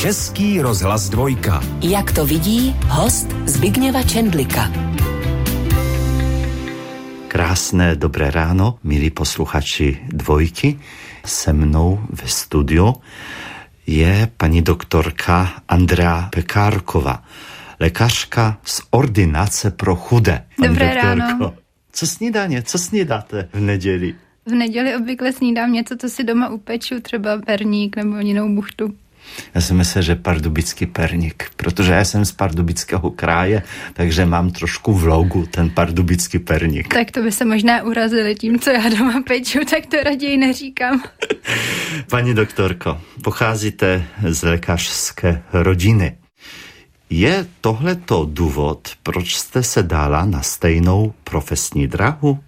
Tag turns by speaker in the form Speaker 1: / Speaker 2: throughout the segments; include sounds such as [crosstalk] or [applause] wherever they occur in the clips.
Speaker 1: Český rozhlas dvojka.
Speaker 2: Jak to vidí host Zbigněva Čendlika.
Speaker 3: Krásné dobré ráno, milí posluchači dvojky. Se mnou ve studiu je paní doktorka Andrea Pekárkova, lékařka z ordinace pro chudé.
Speaker 4: Paní Dobré doktorko, ráno.
Speaker 3: Co snídaně, co snídáte v neděli?
Speaker 4: V neděli obvykle snídám něco, co si doma upeču, třeba perník nebo jinou buchtu.
Speaker 3: Já si myslím, že pardubický perník, protože já jsem z pardubického kraje, takže mám trošku v logu ten pardubický perník.
Speaker 4: Tak to by se možná urazili tím, co já doma peču, tak to raději neříkám. [laughs]
Speaker 3: Paní doktorko, pocházíte z lékařské rodiny. Je tohleto důvod, proč jste se dala na stejnou profesní drahu?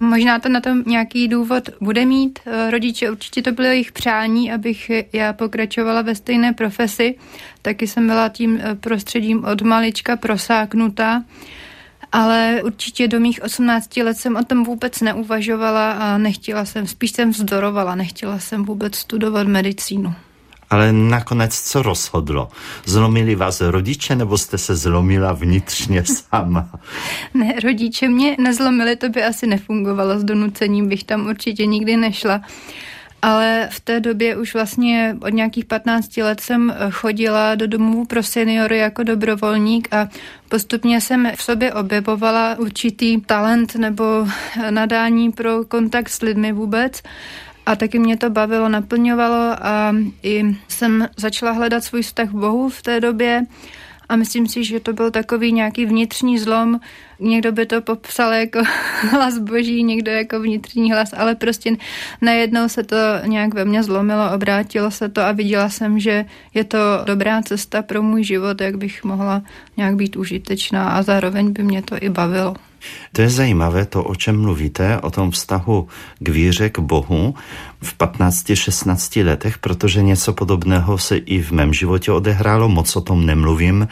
Speaker 4: Možná to na tom nějaký důvod bude mít. Eh, rodiče určitě to bylo jejich přání, abych já pokračovala ve stejné profesi. Taky jsem byla tím eh, prostředím od malička prosáknutá. Ale určitě do mých 18 let jsem o tom vůbec neuvažovala a nechtěla jsem, spíš jsem vzdorovala, nechtěla jsem vůbec studovat medicínu.
Speaker 3: Ale nakonec co rozhodlo? Zlomili vás rodiče nebo jste se zlomila vnitřně [laughs] sama?
Speaker 4: ne, rodiče mě nezlomili, to by asi nefungovalo s donucením, bych tam určitě nikdy nešla. Ale v té době už vlastně od nějakých 15 let jsem chodila do domovů pro seniory jako dobrovolník a postupně jsem v sobě objevovala určitý talent nebo nadání pro kontakt s lidmi vůbec. A taky mě to bavilo, naplňovalo a i jsem začala hledat svůj vztah k Bohu v té době a myslím si, že to byl takový nějaký vnitřní zlom. Někdo by to popsal jako [laughs] hlas boží, někdo jako vnitřní hlas, ale prostě najednou se to nějak ve mně zlomilo, obrátilo se to a viděla jsem, že je to dobrá cesta pro můj život, jak bych mohla nějak být užitečná a zároveň by mě to i bavilo.
Speaker 3: To je zajímavé, to, o čem mluvíte, o tom vztahu k víře, k Bohu v 15-16 letech, protože něco podobného se i v mém životě odehrálo, moc o tom nemluvím,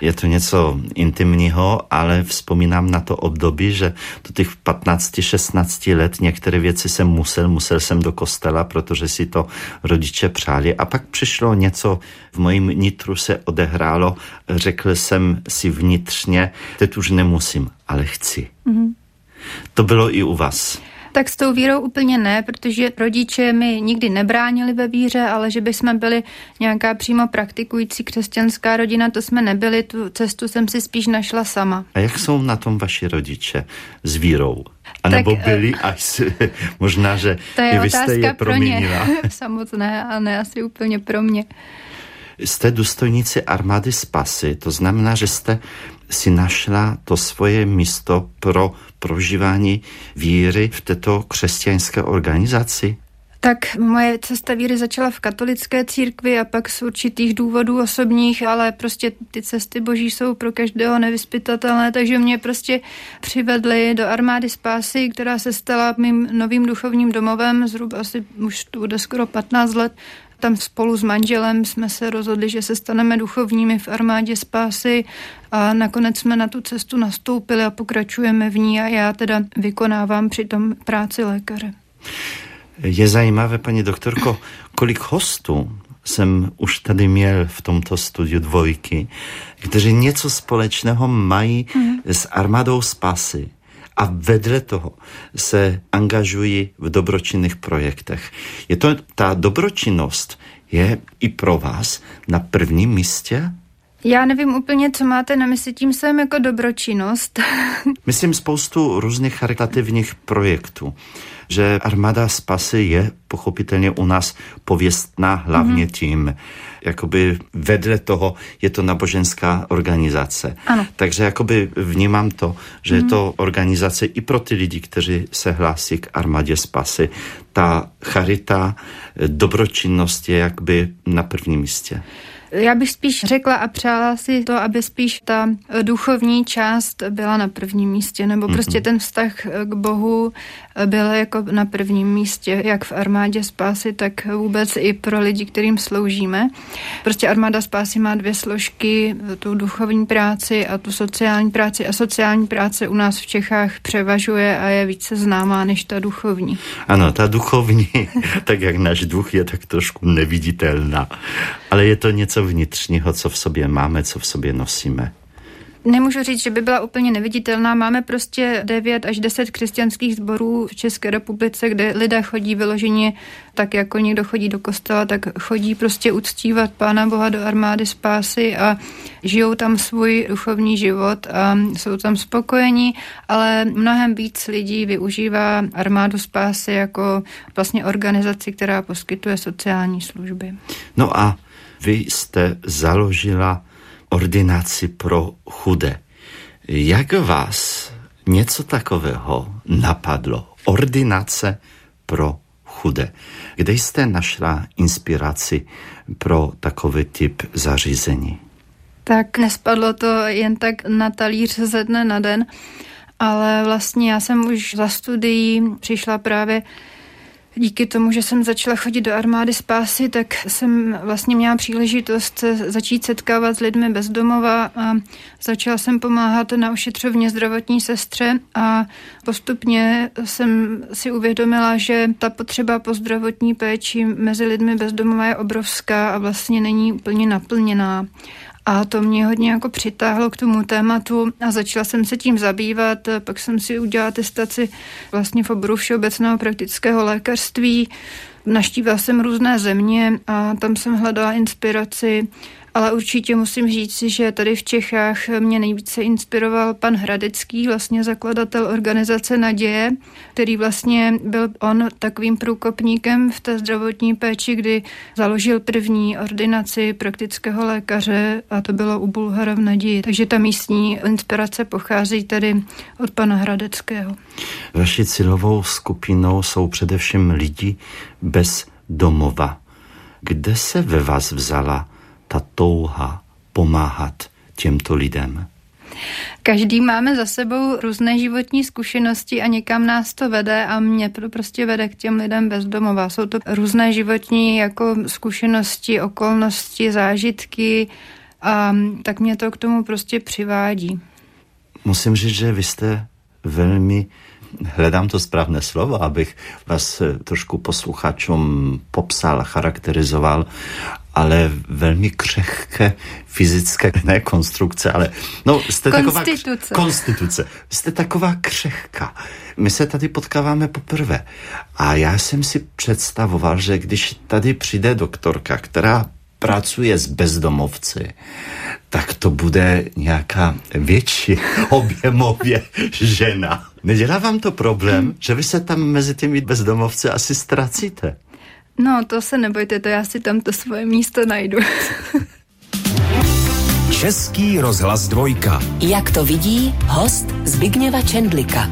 Speaker 3: je to něco intimního, ale vzpomínám na to období, že do těch 15-16 let některé věci jsem musel, musel jsem do kostela, protože si to rodiče přáli a pak přišlo něco v mojím nitru se odehrálo, řekl jsem si vnitřně, teď už nemusím, ale chci. Mm-hmm. To bylo i u vás.
Speaker 4: Tak s tou vírou úplně ne, protože rodiče mi nikdy nebránili ve víře, ale že by jsme byli nějaká přímo praktikující křesťanská rodina, to jsme nebyli, tu cestu jsem si spíš našla sama.
Speaker 3: A jak jsou na tom vaši rodiče s vírou? A nebo tak, byli až [laughs] možná, že [laughs]
Speaker 4: to je
Speaker 3: i vy jste je proměnila.
Speaker 4: Pro ně. [laughs] Samotné a ne asi úplně pro mě.
Speaker 3: Jste důstojníci armády Spasy, to znamená, že jste si našla to svoje místo pro prožívání víry v této křesťanské organizaci?
Speaker 4: Tak moje cesta víry začala v katolické církvi a pak z určitých důvodů osobních, ale prostě ty cesty boží jsou pro každého nevyspytatelné, takže mě prostě přivedli do armády spásy, která se stala mým novým duchovním domovem, zhruba asi už to bude skoro 15 let tam spolu s manželem jsme se rozhodli, že se staneme duchovními v armádě spásy a nakonec jsme na tu cestu nastoupili a pokračujeme v ní a já teda vykonávám přitom práci lékaře.
Speaker 3: Je zajímavé, paní doktorko, kolik hostů jsem už tady měl v tomto studiu dvojky, kteří něco společného mají mm. s armádou spásy a vedle toho se angažují v dobročinných projektech. Je to, ta dobročinnost je i pro vás na prvním místě?
Speaker 4: Já nevím úplně, co máte na mysli tím jsem jako dobročinnost. [laughs]
Speaker 3: Myslím spoustu různých charitativních projektů že armáda spasy je pochopitelně u nás pověstná hlavně mm-hmm. tím, jakoby vedle toho je to naboženská organizace.
Speaker 4: Ano.
Speaker 3: Takže jakoby vnímám to, že mm-hmm. je to organizace i pro ty lidi, kteří se hlásí k armádě spasy. Ta charita, dobročinnost je jakby na prvním místě.
Speaker 4: Já bych spíš řekla a přála si to, aby spíš ta duchovní část byla na prvním místě, nebo prostě mhm. ten vztah k Bohu byl jako na prvním místě, jak v armádě spásy, tak vůbec i pro lidi, kterým sloužíme. Prostě armáda spásy má dvě složky, tu duchovní práci a tu sociální práci a sociální práce u nás v Čechách převažuje a je více známá než ta duchovní.
Speaker 3: Ano, ta duchovní, [laughs] tak jak náš duch je tak trošku neviditelná, ale je to něco vnitřního, co v sobě máme, co v sobě nosíme.
Speaker 4: Nemůžu říct, že by byla úplně neviditelná. Máme prostě 9 až 10 křesťanských sborů v České republice, kde lidé chodí vyloženě tak, jako někdo chodí do kostela, tak chodí prostě uctívat Pána Boha do armády spásy a žijou tam svůj duchovní život a jsou tam spokojení, ale mnohem víc lidí využívá armádu spásy jako vlastně organizaci, která poskytuje sociální služby.
Speaker 3: No a vy jste založila ordinaci pro chudé. Jak vás něco takového napadlo? Ordinace pro chudé. Kde jste našla inspiraci pro takový typ zařízení?
Speaker 4: Tak nespadlo to jen tak na talíř ze dne na den, ale vlastně já jsem už za studií přišla právě Díky tomu, že jsem začala chodit do armády spásy, tak jsem vlastně měla příležitost začít setkávat s lidmi bezdomova a začala jsem pomáhat na ošetřovně zdravotní sestře a postupně jsem si uvědomila, že ta potřeba po zdravotní péči mezi lidmi bezdomova je obrovská a vlastně není úplně naplněná. A to mě hodně jako přitáhlo k tomu tématu a začala jsem se tím zabývat. Pak jsem si udělala testaci vlastně v oboru všeobecného praktického lékařství. Naštívila jsem různé země a tam jsem hledala inspiraci ale určitě musím říct že tady v Čechách mě nejvíce inspiroval pan Hradecký, vlastně zakladatel organizace Naděje, který vlastně byl on takovým průkopníkem v té zdravotní péči, kdy založil první ordinaci praktického lékaře a to bylo u Bulhara v Naději. Takže ta místní inspirace pochází tady od pana Hradeckého.
Speaker 3: Vaší cílovou skupinou jsou především lidi bez domova. Kde se ve vás vzala ta touha pomáhat těmto lidem?
Speaker 4: Každý máme za sebou různé životní zkušenosti a někam nás to vede a mě to prostě vede k těm lidem bezdomova. Jsou to různé životní jako zkušenosti, okolnosti, zážitky a tak mě to k tomu prostě přivádí.
Speaker 3: Musím říct, že vy jste velmi hledám to správné slovo, abych vás trošku posluchačům popsal, charakterizoval ale velmi křehké fyzické, ne konstrukce, ale no, jste
Speaker 4: konstituce.
Speaker 3: taková konstituce. Jste taková křehká. My se tady potkáváme poprvé a já jsem si představoval, že když tady přijde doktorka, která pracuje s bezdomovci, tak to bude nějaká větší [laughs] objemově žena. Nedělá vám to problém, že vy se tam mezi těmi bezdomovci asi ztracíte?
Speaker 4: No, to se nebojte, to já si tam to svoje místo najdu. [laughs]
Speaker 1: Český rozhlas dvojka.
Speaker 2: Jak to vidí host Zbigněva Čendlika.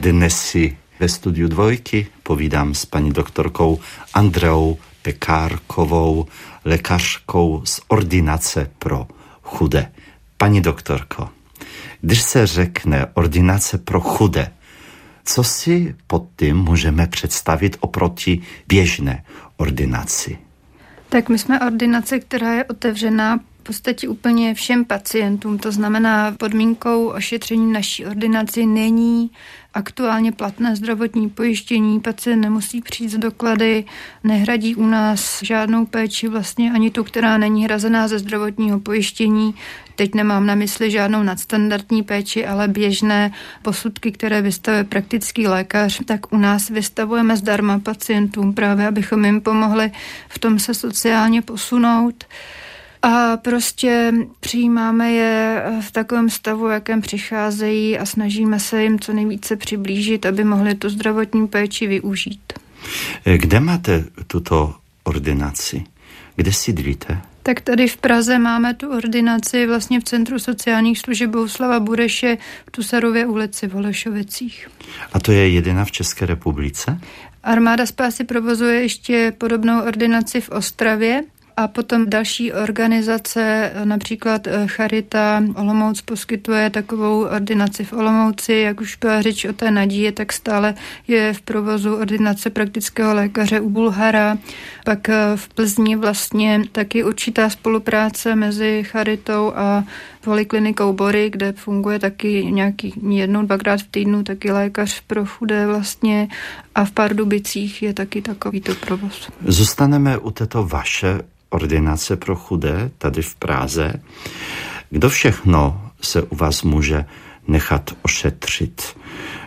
Speaker 3: Dnes si ve studiu dvojky povídám s paní doktorkou Andreou Pekárkovou, lékařkou z ordinace pro chudé. Paní doktorko, když se řekne ordinace pro chudé, co si pod tím můžeme představit oproti běžné ordinaci?
Speaker 4: Tak my jsme ordinace, která je otevřená podstatě úplně všem pacientům. To znamená, podmínkou ošetření naší ordinaci není aktuálně platné zdravotní pojištění, pacient nemusí přijít z doklady, nehradí u nás žádnou péči, vlastně ani tu, která není hrazená ze zdravotního pojištění. Teď nemám na mysli žádnou nadstandardní péči, ale běžné posudky, které vystavuje praktický lékař, tak u nás vystavujeme zdarma pacientům právě, abychom jim pomohli v tom se sociálně posunout. A prostě přijímáme je v takovém stavu, jakém přicházejí a snažíme se jim co nejvíce přiblížit, aby mohli tu zdravotní péči využít.
Speaker 3: Kde máte tuto ordinaci? Kde sídlíte?
Speaker 4: Tak tady v Praze máme tu ordinaci vlastně v Centru sociálních služeb Bouslava Bureše v Tusarově ulici v Holešovicích.
Speaker 3: A to je jediná v České republice?
Speaker 4: Armáda Spásy provozuje ještě podobnou ordinaci v Ostravě, a potom další organizace, například eh, Charita Olomouc poskytuje takovou ordinaci v Olomouci, jak už byla řeč o té naději, tak stále je v provozu ordinace praktického lékaře u Bulhara. Pak eh, v Plzni vlastně taky určitá spolupráce mezi Charitou a poliklinikou Bory, kde funguje taky nějaký jednou, dvakrát v týdnu taky lékař pro chudé vlastně a v Pardubicích je taky takovýto provoz.
Speaker 3: Zůstaneme u této vaše ordinace pro chudé tady v Praze. Kdo všechno se u vás může nechat ošetřit?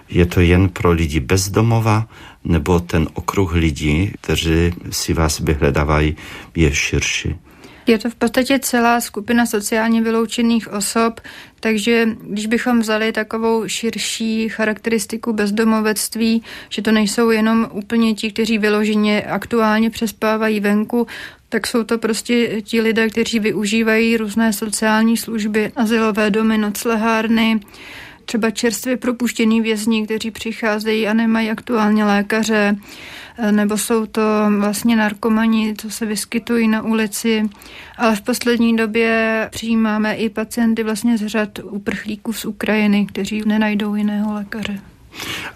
Speaker 3: Je to jen pro lidi bezdomova, nebo ten okruh lidí, kteří si vás vyhledávají, je širší?
Speaker 4: Je to v podstatě celá skupina sociálně vyloučených osob, takže když bychom vzali takovou širší charakteristiku bezdomovectví, že to nejsou jenom úplně ti, kteří vyloženě aktuálně přespávají venku, tak jsou to prostě ti lidé, kteří využívají různé sociální služby, asilové domy, noclehárny, třeba čerstvě propuštění vězni, kteří přicházejí a nemají aktuálně lékaře, nebo jsou to vlastně narkomani, co se vyskytují na ulici, ale v poslední době přijímáme i pacienty vlastně z řad uprchlíků z Ukrajiny, kteří nenajdou jiného lékaře.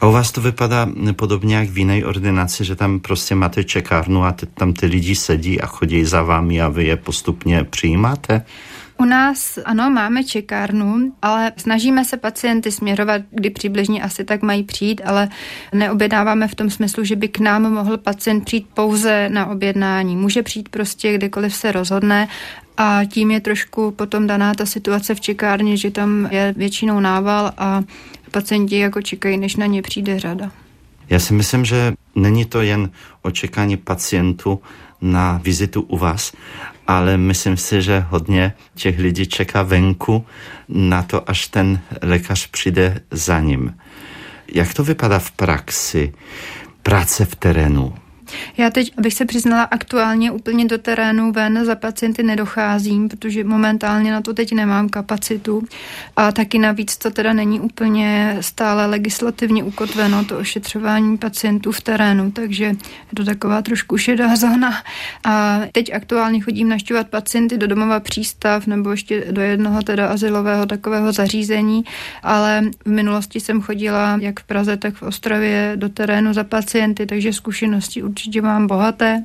Speaker 3: A u vás to vypadá podobně jak v jiné ordinaci, že tam prostě máte čekárnu a tam ty lidi sedí a chodí za vámi a vy je postupně přijímáte?
Speaker 4: U nás ano, máme čekárnu, ale snažíme se pacienty směrovat, kdy přibližně asi tak mají přijít, ale neobjednáváme v tom smyslu, že by k nám mohl pacient přijít pouze na objednání. Může přijít prostě kdekoliv se rozhodne a tím je trošku potom daná ta situace v čekárně, že tam je většinou nával a pacienti jako čekají, než na ně přijde řada.
Speaker 3: Já si myslím, že není to jen očekání pacientů na vizitu u vás, ale myslím si, že hodně těch lidí čeká venku na to, až ten lékař přijde za ním. Jak to vypadá v praxi? Práce v terénu.
Speaker 4: Já teď, abych se přiznala, aktuálně úplně do terénu ven za pacienty nedocházím, protože momentálně na to teď nemám kapacitu. A taky navíc to teda není úplně stále legislativně ukotveno, to ošetřování pacientů v terénu, takže je to taková trošku šedá [laughs] zóna. A teď aktuálně chodím naštěvat pacienty do domova přístav nebo ještě do jednoho teda asilového takového zařízení, ale v minulosti jsem chodila jak v Praze, tak v Ostravě do terénu za pacienty, takže zkušenosti určitě určitě mám bohaté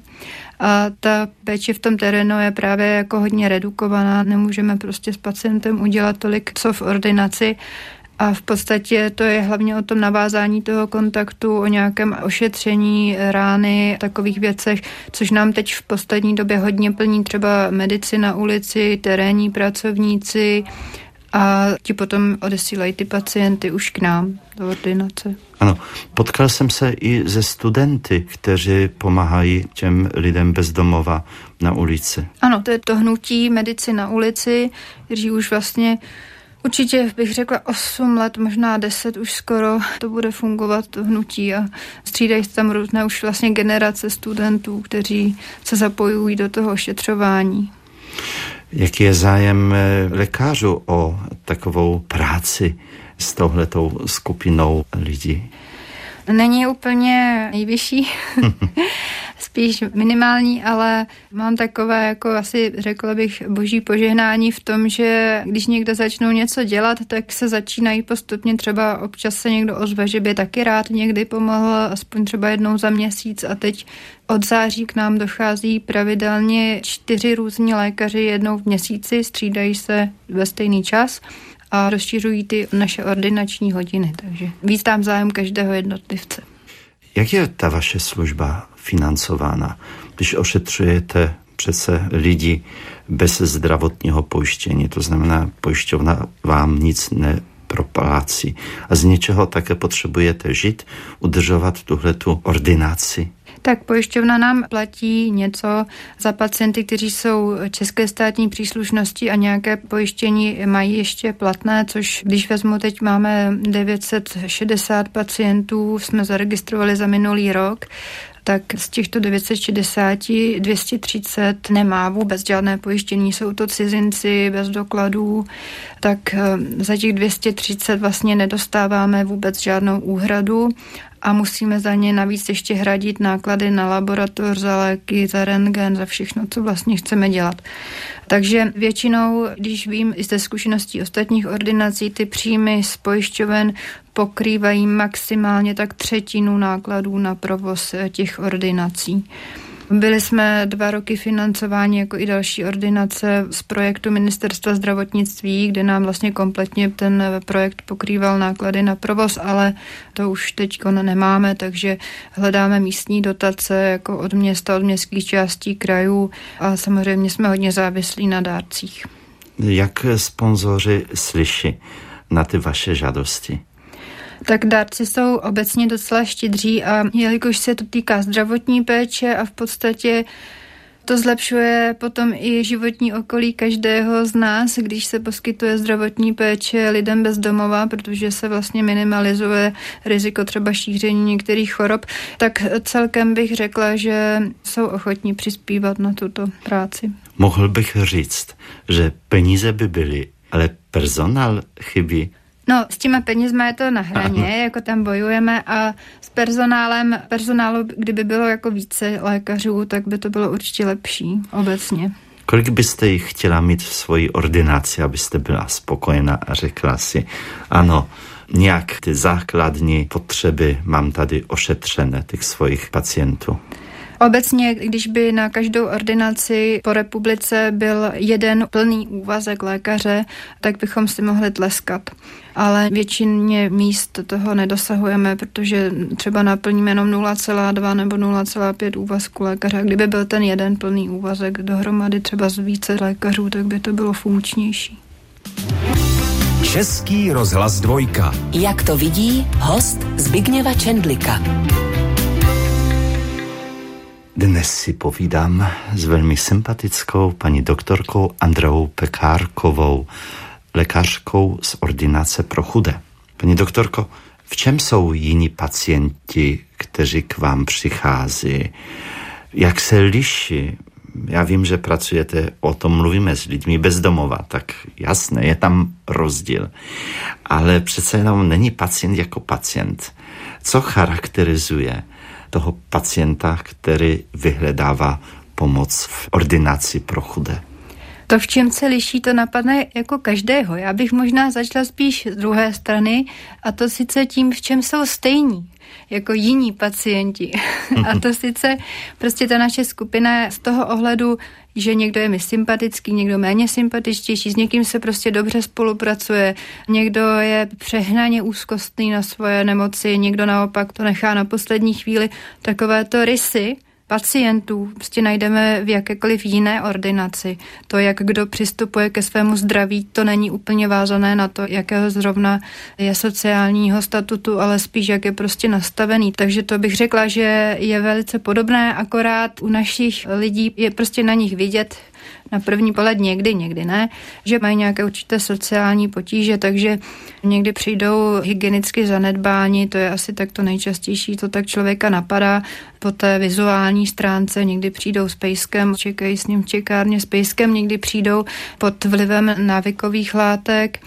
Speaker 4: a ta péče v tom terénu je právě jako hodně redukovaná. Nemůžeme prostě s pacientem udělat tolik, co v ordinaci. A v podstatě to je hlavně o tom navázání toho kontaktu, o nějakém ošetření rány, takových věcech, což nám teď v poslední době hodně plní třeba medici na ulici, terénní pracovníci, a ti potom odesílají ty pacienty už k nám do ordinace.
Speaker 3: Ano, potkal jsem se i ze studenty, kteří pomáhají těm lidem bezdomova na ulici.
Speaker 4: Ano, to je to hnutí medici na ulici, kteří už vlastně Určitě bych řekla 8 let, možná 10 už skoro to bude fungovat to hnutí a střídají se tam různé už vlastně generace studentů, kteří se zapojují do toho ošetřování.
Speaker 3: Jaký je zájem eh, lékařů o takovou práci s touhletou skupinou lidí?
Speaker 4: Není úplně nejvyšší, [laughs] spíš minimální, ale mám takové, jako asi řekla bych, boží požehnání v tom, že když někdo začnou něco dělat, tak se začínají postupně třeba občas se někdo ozve, že by taky rád někdy pomohl, aspoň třeba jednou za měsíc. A teď od září k nám dochází pravidelně čtyři různí lékaři jednou v měsíci, střídají se ve stejný čas a rozšiřují ty naše ordinační hodiny, takže víc tam zájem každého jednotlivce.
Speaker 3: Jak je ta vaše služba financována, když ošetřujete přece lidi bez zdravotního pojištění, to znamená pojišťovna vám nic neproplácí. A z něčeho také potřebujete žít, udržovat tuhletu ordinaci
Speaker 4: tak pojišťovna nám platí něco za pacienty, kteří jsou české státní příslušnosti a nějaké pojištění mají ještě platné, což když vezmu, teď máme 960 pacientů, jsme zaregistrovali za minulý rok, tak z těchto 960 230 nemá vůbec žádné pojištění, jsou to cizinci bez dokladů, tak eh, za těch 230 vlastně nedostáváme vůbec žádnou úhradu a musíme za ně navíc ještě hradit náklady na laboratoř, za léky, za rentgen, za všechno, co vlastně chceme dělat. Takže většinou, když vím i ze zkušeností ostatních ordinací, ty příjmy z pojišťoven pokrývají maximálně tak třetinu nákladů na provoz těch ordinací. Byli jsme dva roky financováni jako i další ordinace z projektu Ministerstva zdravotnictví, kde nám vlastně kompletně ten projekt pokrýval náklady na provoz, ale to už teď nemáme, takže hledáme místní dotace jako od města, od městských částí, krajů a samozřejmě jsme hodně závislí na dárcích.
Speaker 3: Jak sponzoři slyší na ty vaše žádosti?
Speaker 4: Tak dárci jsou obecně docela štědří a jelikož se to týká zdravotní péče a v podstatě to zlepšuje potom i životní okolí každého z nás, když se poskytuje zdravotní péče lidem bez domova, protože se vlastně minimalizuje riziko třeba šíření některých chorob, tak celkem bych řekla, že jsou ochotní přispívat na tuto práci.
Speaker 3: Mohl bych říct, že peníze by byly, ale personál chybí.
Speaker 4: No, s těma penězma je to na hraně, Aha. jako tam bojujeme a s personálem, personálu, kdyby bylo jako více lékařů, tak by to bylo určitě lepší obecně.
Speaker 3: Kolik byste jich chtěla mít v svoji ordinaci, abyste byla spokojená a řekla si, ano, nějak ty základní potřeby mám tady ošetřené, těch svojich pacientů?
Speaker 4: Obecně, když by na každou ordinaci po republice byl jeden plný úvazek lékaře, tak bychom si mohli tleskat. Ale většině míst toho nedosahujeme, protože třeba naplníme jenom 0,2 nebo 0,5 úvazku lékaře. Kdyby byl ten jeden plný úvazek dohromady třeba z více lékařů, tak by to bylo funkčnější.
Speaker 1: Český rozhlas dvojka.
Speaker 2: Jak to vidí host Zbigněva Čendlika.
Speaker 3: Dnes si povídám s velmi sympatickou paní doktorkou Andreou Pekárkovou, lékařkou z ordinace pro chudé. Paní doktorko, v čem jsou jiní pacienti, kteří k vám přichází? Jak se liší? Já vím, že pracujete, o tom mluvíme s lidmi bezdomova, tak jasné, je tam rozdíl. Ale přece jenom není pacient jako pacient. Co charakterizuje toho pacienta, který vyhledává pomoc v ordinaci pro chudé.
Speaker 4: To, v čem se liší, to napadne jako každého. Já bych možná začala spíš z druhé strany, a to sice tím, v čem jsou stejní jako jiní pacienti. [laughs] A to sice prostě ta naše skupina z toho ohledu, že někdo je mi sympatický, někdo méně sympatičtější, s někým se prostě dobře spolupracuje, někdo je přehnaně úzkostný na svoje nemoci, někdo naopak to nechá na poslední chvíli. Takovéto rysy pacientů prostě najdeme v jakékoliv jiné ordinaci. To, jak kdo přistupuje ke svému zdraví, to není úplně vázané na to, jakého zrovna je sociálního statutu, ale spíš, jak je prostě nastavený. Takže to bych řekla, že je velice podobné, akorát u našich lidí je prostě na nich vidět, na první pohled někdy, někdy ne, že mají nějaké určité sociální potíže, takže někdy přijdou hygienicky zanedbání, to je asi tak to nejčastější, to tak člověka napadá. Po té vizuální stránce někdy přijdou s pejskem, čekají s ním v čekárně s pejskem, někdy přijdou pod vlivem návykových látek.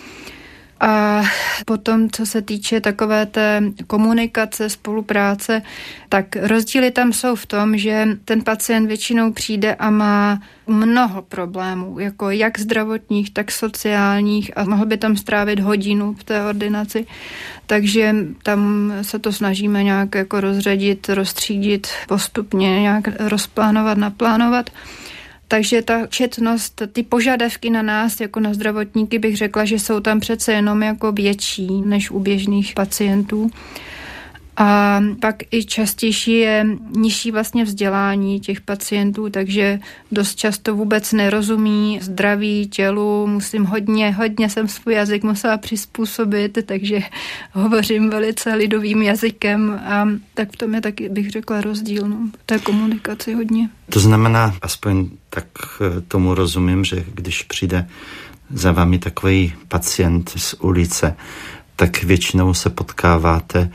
Speaker 4: A potom, co se týče takové té komunikace, spolupráce, tak rozdíly tam jsou v tom, že ten pacient většinou přijde a má mnoho problémů, jako jak zdravotních, tak sociálních a mohl by tam strávit hodinu v té ordinaci. Takže tam se to snažíme nějak jako rozředit, rozstřídit postupně, nějak rozplánovat, naplánovat. Takže ta četnost, ty požadavky na nás, jako na zdravotníky, bych řekla, že jsou tam přece jenom jako větší než u běžných pacientů. A pak i častější je nižší vlastně vzdělání těch pacientů, takže dost často vůbec nerozumí zdraví tělu, musím hodně, hodně jsem svůj jazyk musela přizpůsobit, takže hovořím velice lidovým jazykem a tak v tom je taky, bych řekla, rozdíl, no, té komunikaci hodně.
Speaker 3: To znamená, aspoň tak eh, tomu rozumím, že když přijde za vámi takový pacient z ulice, tak většinou se potkáváte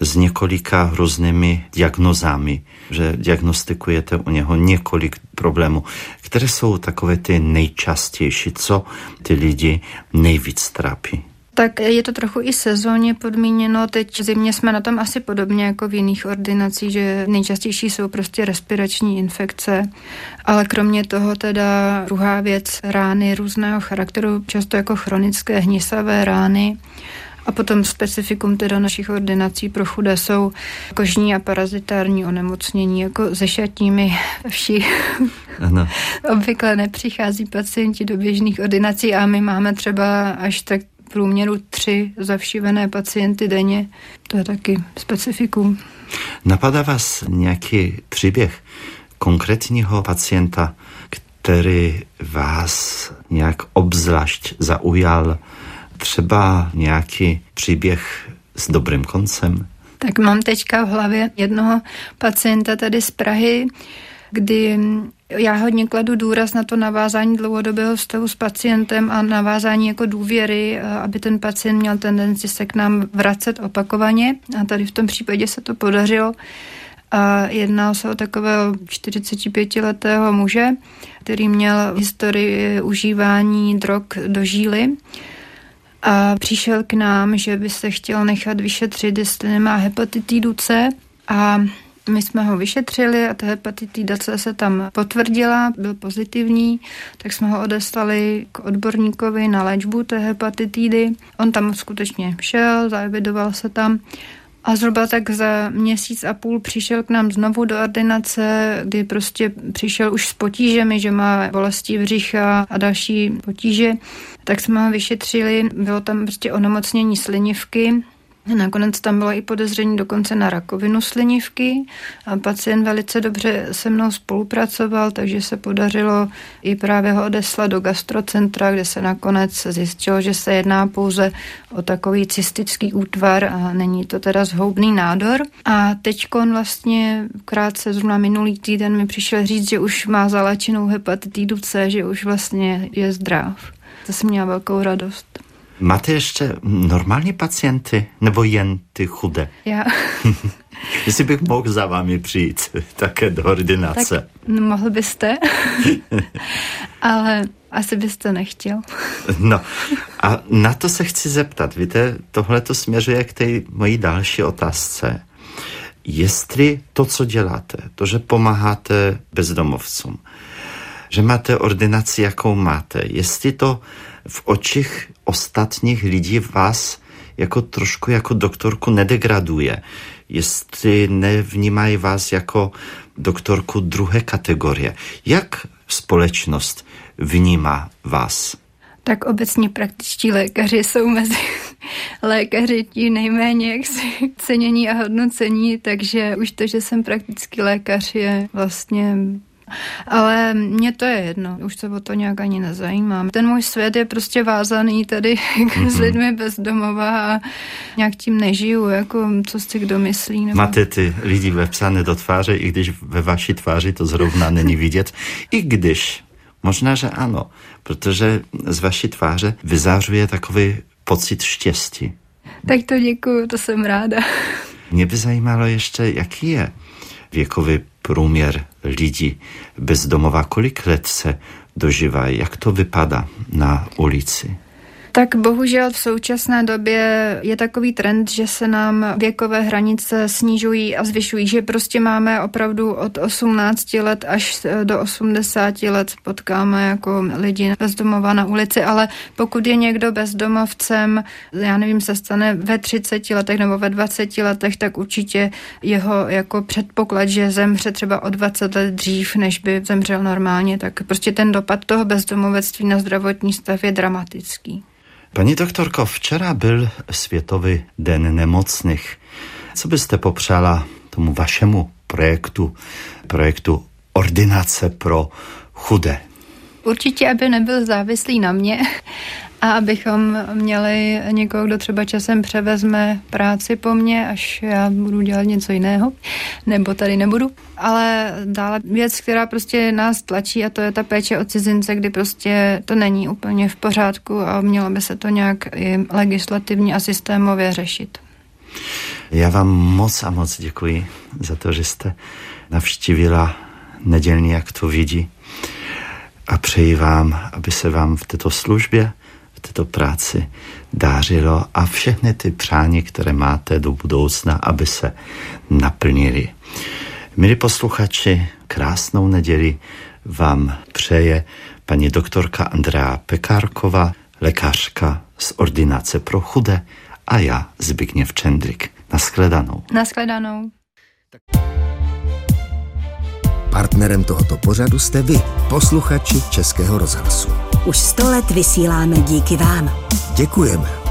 Speaker 3: s několika různými diagnozami, že diagnostikujete u něho několik problémů, které jsou takové ty nejčastější, co ty lidi nejvíc trápí.
Speaker 4: Tak je to trochu i sezóně podmíněno. Teď v zimě jsme na tom asi podobně jako v jiných ordinacích, že nejčastější jsou prostě respirační infekce. Ale kromě toho teda druhá věc, rány různého charakteru, často jako chronické hnisavé rány. A potom specifikum teda našich ordinací pro chudé jsou kožní a parazitární onemocnění, jako se šatními vši. Ano. [laughs] Obvykle nepřichází pacienti do běžných ordinací a my máme třeba až tak průměru tři zavšívené pacienty denně. To je taky specifikum.
Speaker 3: Napadá vás nějaký příběh konkrétního pacienta, který vás nějak obzvlášť zaujal? Třeba nějaký příběh s dobrým koncem?
Speaker 4: Tak mám teďka v hlavě jednoho pacienta tady z Prahy, kdy já hodně kladu důraz na to navázání dlouhodobého vztahu s pacientem a navázání jako důvěry, eh, aby ten pacient měl tendenci se k nám vracet opakovaně. A tady v tom případě se to podařilo. A jednal se o takového 45-letého muže, který měl historii užívání drog do žíly a přišel k nám, že by se chtěl nechat vyšetřit, jestli nemá hepatitidu C a my jsme ho vyšetřili a ta hepatitida C se tam potvrdila, byl pozitivní, tak jsme ho odeslali k odborníkovi na léčbu té hepatitidy. On tam skutečně šel, zaevidoval se tam a zhruba tak za měsíc a půl přišel k nám znovu do ordinace, kdy prostě přišel už s potížemi, že má bolesti břicha a další potíže. Tak jsme ho vyšetřili, bylo tam prostě onemocnění slinivky, Nakonec tam bylo i podezření dokonce na rakovinu slinivky a pacient velice dobře se mnou spolupracoval, takže se podařilo i právě ho odeslat do gastrocentra, kde se nakonec zjistilo, že se jedná pouze o takový cystický útvar a není to teda zhoubný nádor. A teď vlastně krátce zrovna minulý týden mi přišel říct, že už má zalačenou hepatitidu C, že už vlastně je zdrav. To jsem měla velkou radost.
Speaker 3: Máte ještě normální pacienty nebo jen ty chudé?
Speaker 4: Já. [laughs]
Speaker 3: Jestli bych mohl za vámi přijít [laughs] také do ordinace.
Speaker 4: Tak, no, mohl byste, [laughs] ale asi byste nechtěl.
Speaker 3: no a na to se chci zeptat. Víte, tohle to směřuje k té mojí další otázce. Jestli to, co děláte, to, že pomáháte bezdomovcům, že máte ordinaci, jakou máte, jestli to v očích ostatních lidí vás jako trošku jako doktorku nedegraduje, jestli nevnímají vás jako doktorku druhé kategorie. Jak společnost vnímá vás?
Speaker 4: Tak obecně praktičtí lékaři jsou mezi [laughs] lékaři ti nejméně cenění a hodnocení, takže už to, že jsem praktický lékař, je vlastně ale mně to je jedno, už se o to nějak ani nezajímám. Ten můj svět je prostě vázaný tady mm-hmm. [laughs] s mhm. lidmi bez domova a nějak tím nežiju, jako co si kdo myslí.
Speaker 3: Nebo... Máte ty lidi vepsané do tváře, i když ve vaší tváři to zrovna není vidět, i když Možná, že ano, protože z vaší tváře vyzářuje takový pocit štěstí.
Speaker 4: Tak to děkuju, to jsem ráda.
Speaker 3: Mě by zajímalo ještě, jaký je věkový průměr lidí bez domova, kolik let se jak to vypadá na ulici?
Speaker 4: Tak bohužel v současné době je takový trend, že se nám věkové hranice snižují a zvyšují, že prostě máme opravdu od 18 let až do 80 let potkáme jako lidi bezdomova na ulici, ale pokud je někdo bezdomovcem, já nevím, se stane ve 30 letech nebo ve 20 letech, tak určitě jeho jako předpoklad, že zemře třeba o 20 let dřív, než by zemřel normálně, tak prostě ten dopad toho bezdomovectví na zdravotní stav je dramatický.
Speaker 3: Pani doktorko, včera byl Světový den nemocných. Co byste popřála tomu vašemu projektu, projektu Ordinace pro chudé?
Speaker 4: Určitě, aby nebyl závislý na mě a abychom měli někoho, kdo třeba časem převezme práci po mně, až já budu dělat něco jiného, nebo tady nebudu. Ale dále věc, která prostě nás tlačí a to je ta péče o cizince, kdy prostě to není úplně v pořádku a mělo by se to nějak i legislativně a systémově řešit.
Speaker 3: Já vám moc a moc děkuji za to, že jste navštívila nedělní, jak to vidí a přeji vám, aby se vám v této službě, této práci dářilo a všechny ty přání, které máte do budoucna, aby se naplnili. Milí posluchači, krásnou neděli vám přeje paní doktorka Andrea Pekárková, lékařka z ordinace pro chudé a já Zbigněv Čendrik. Naschledanou.
Speaker 4: Naschledanou.
Speaker 5: Partnerem tohoto pořadu jste vy, posluchači Českého rozhlasu.
Speaker 6: Už sto let vysíláme díky vám.
Speaker 5: Děkujeme.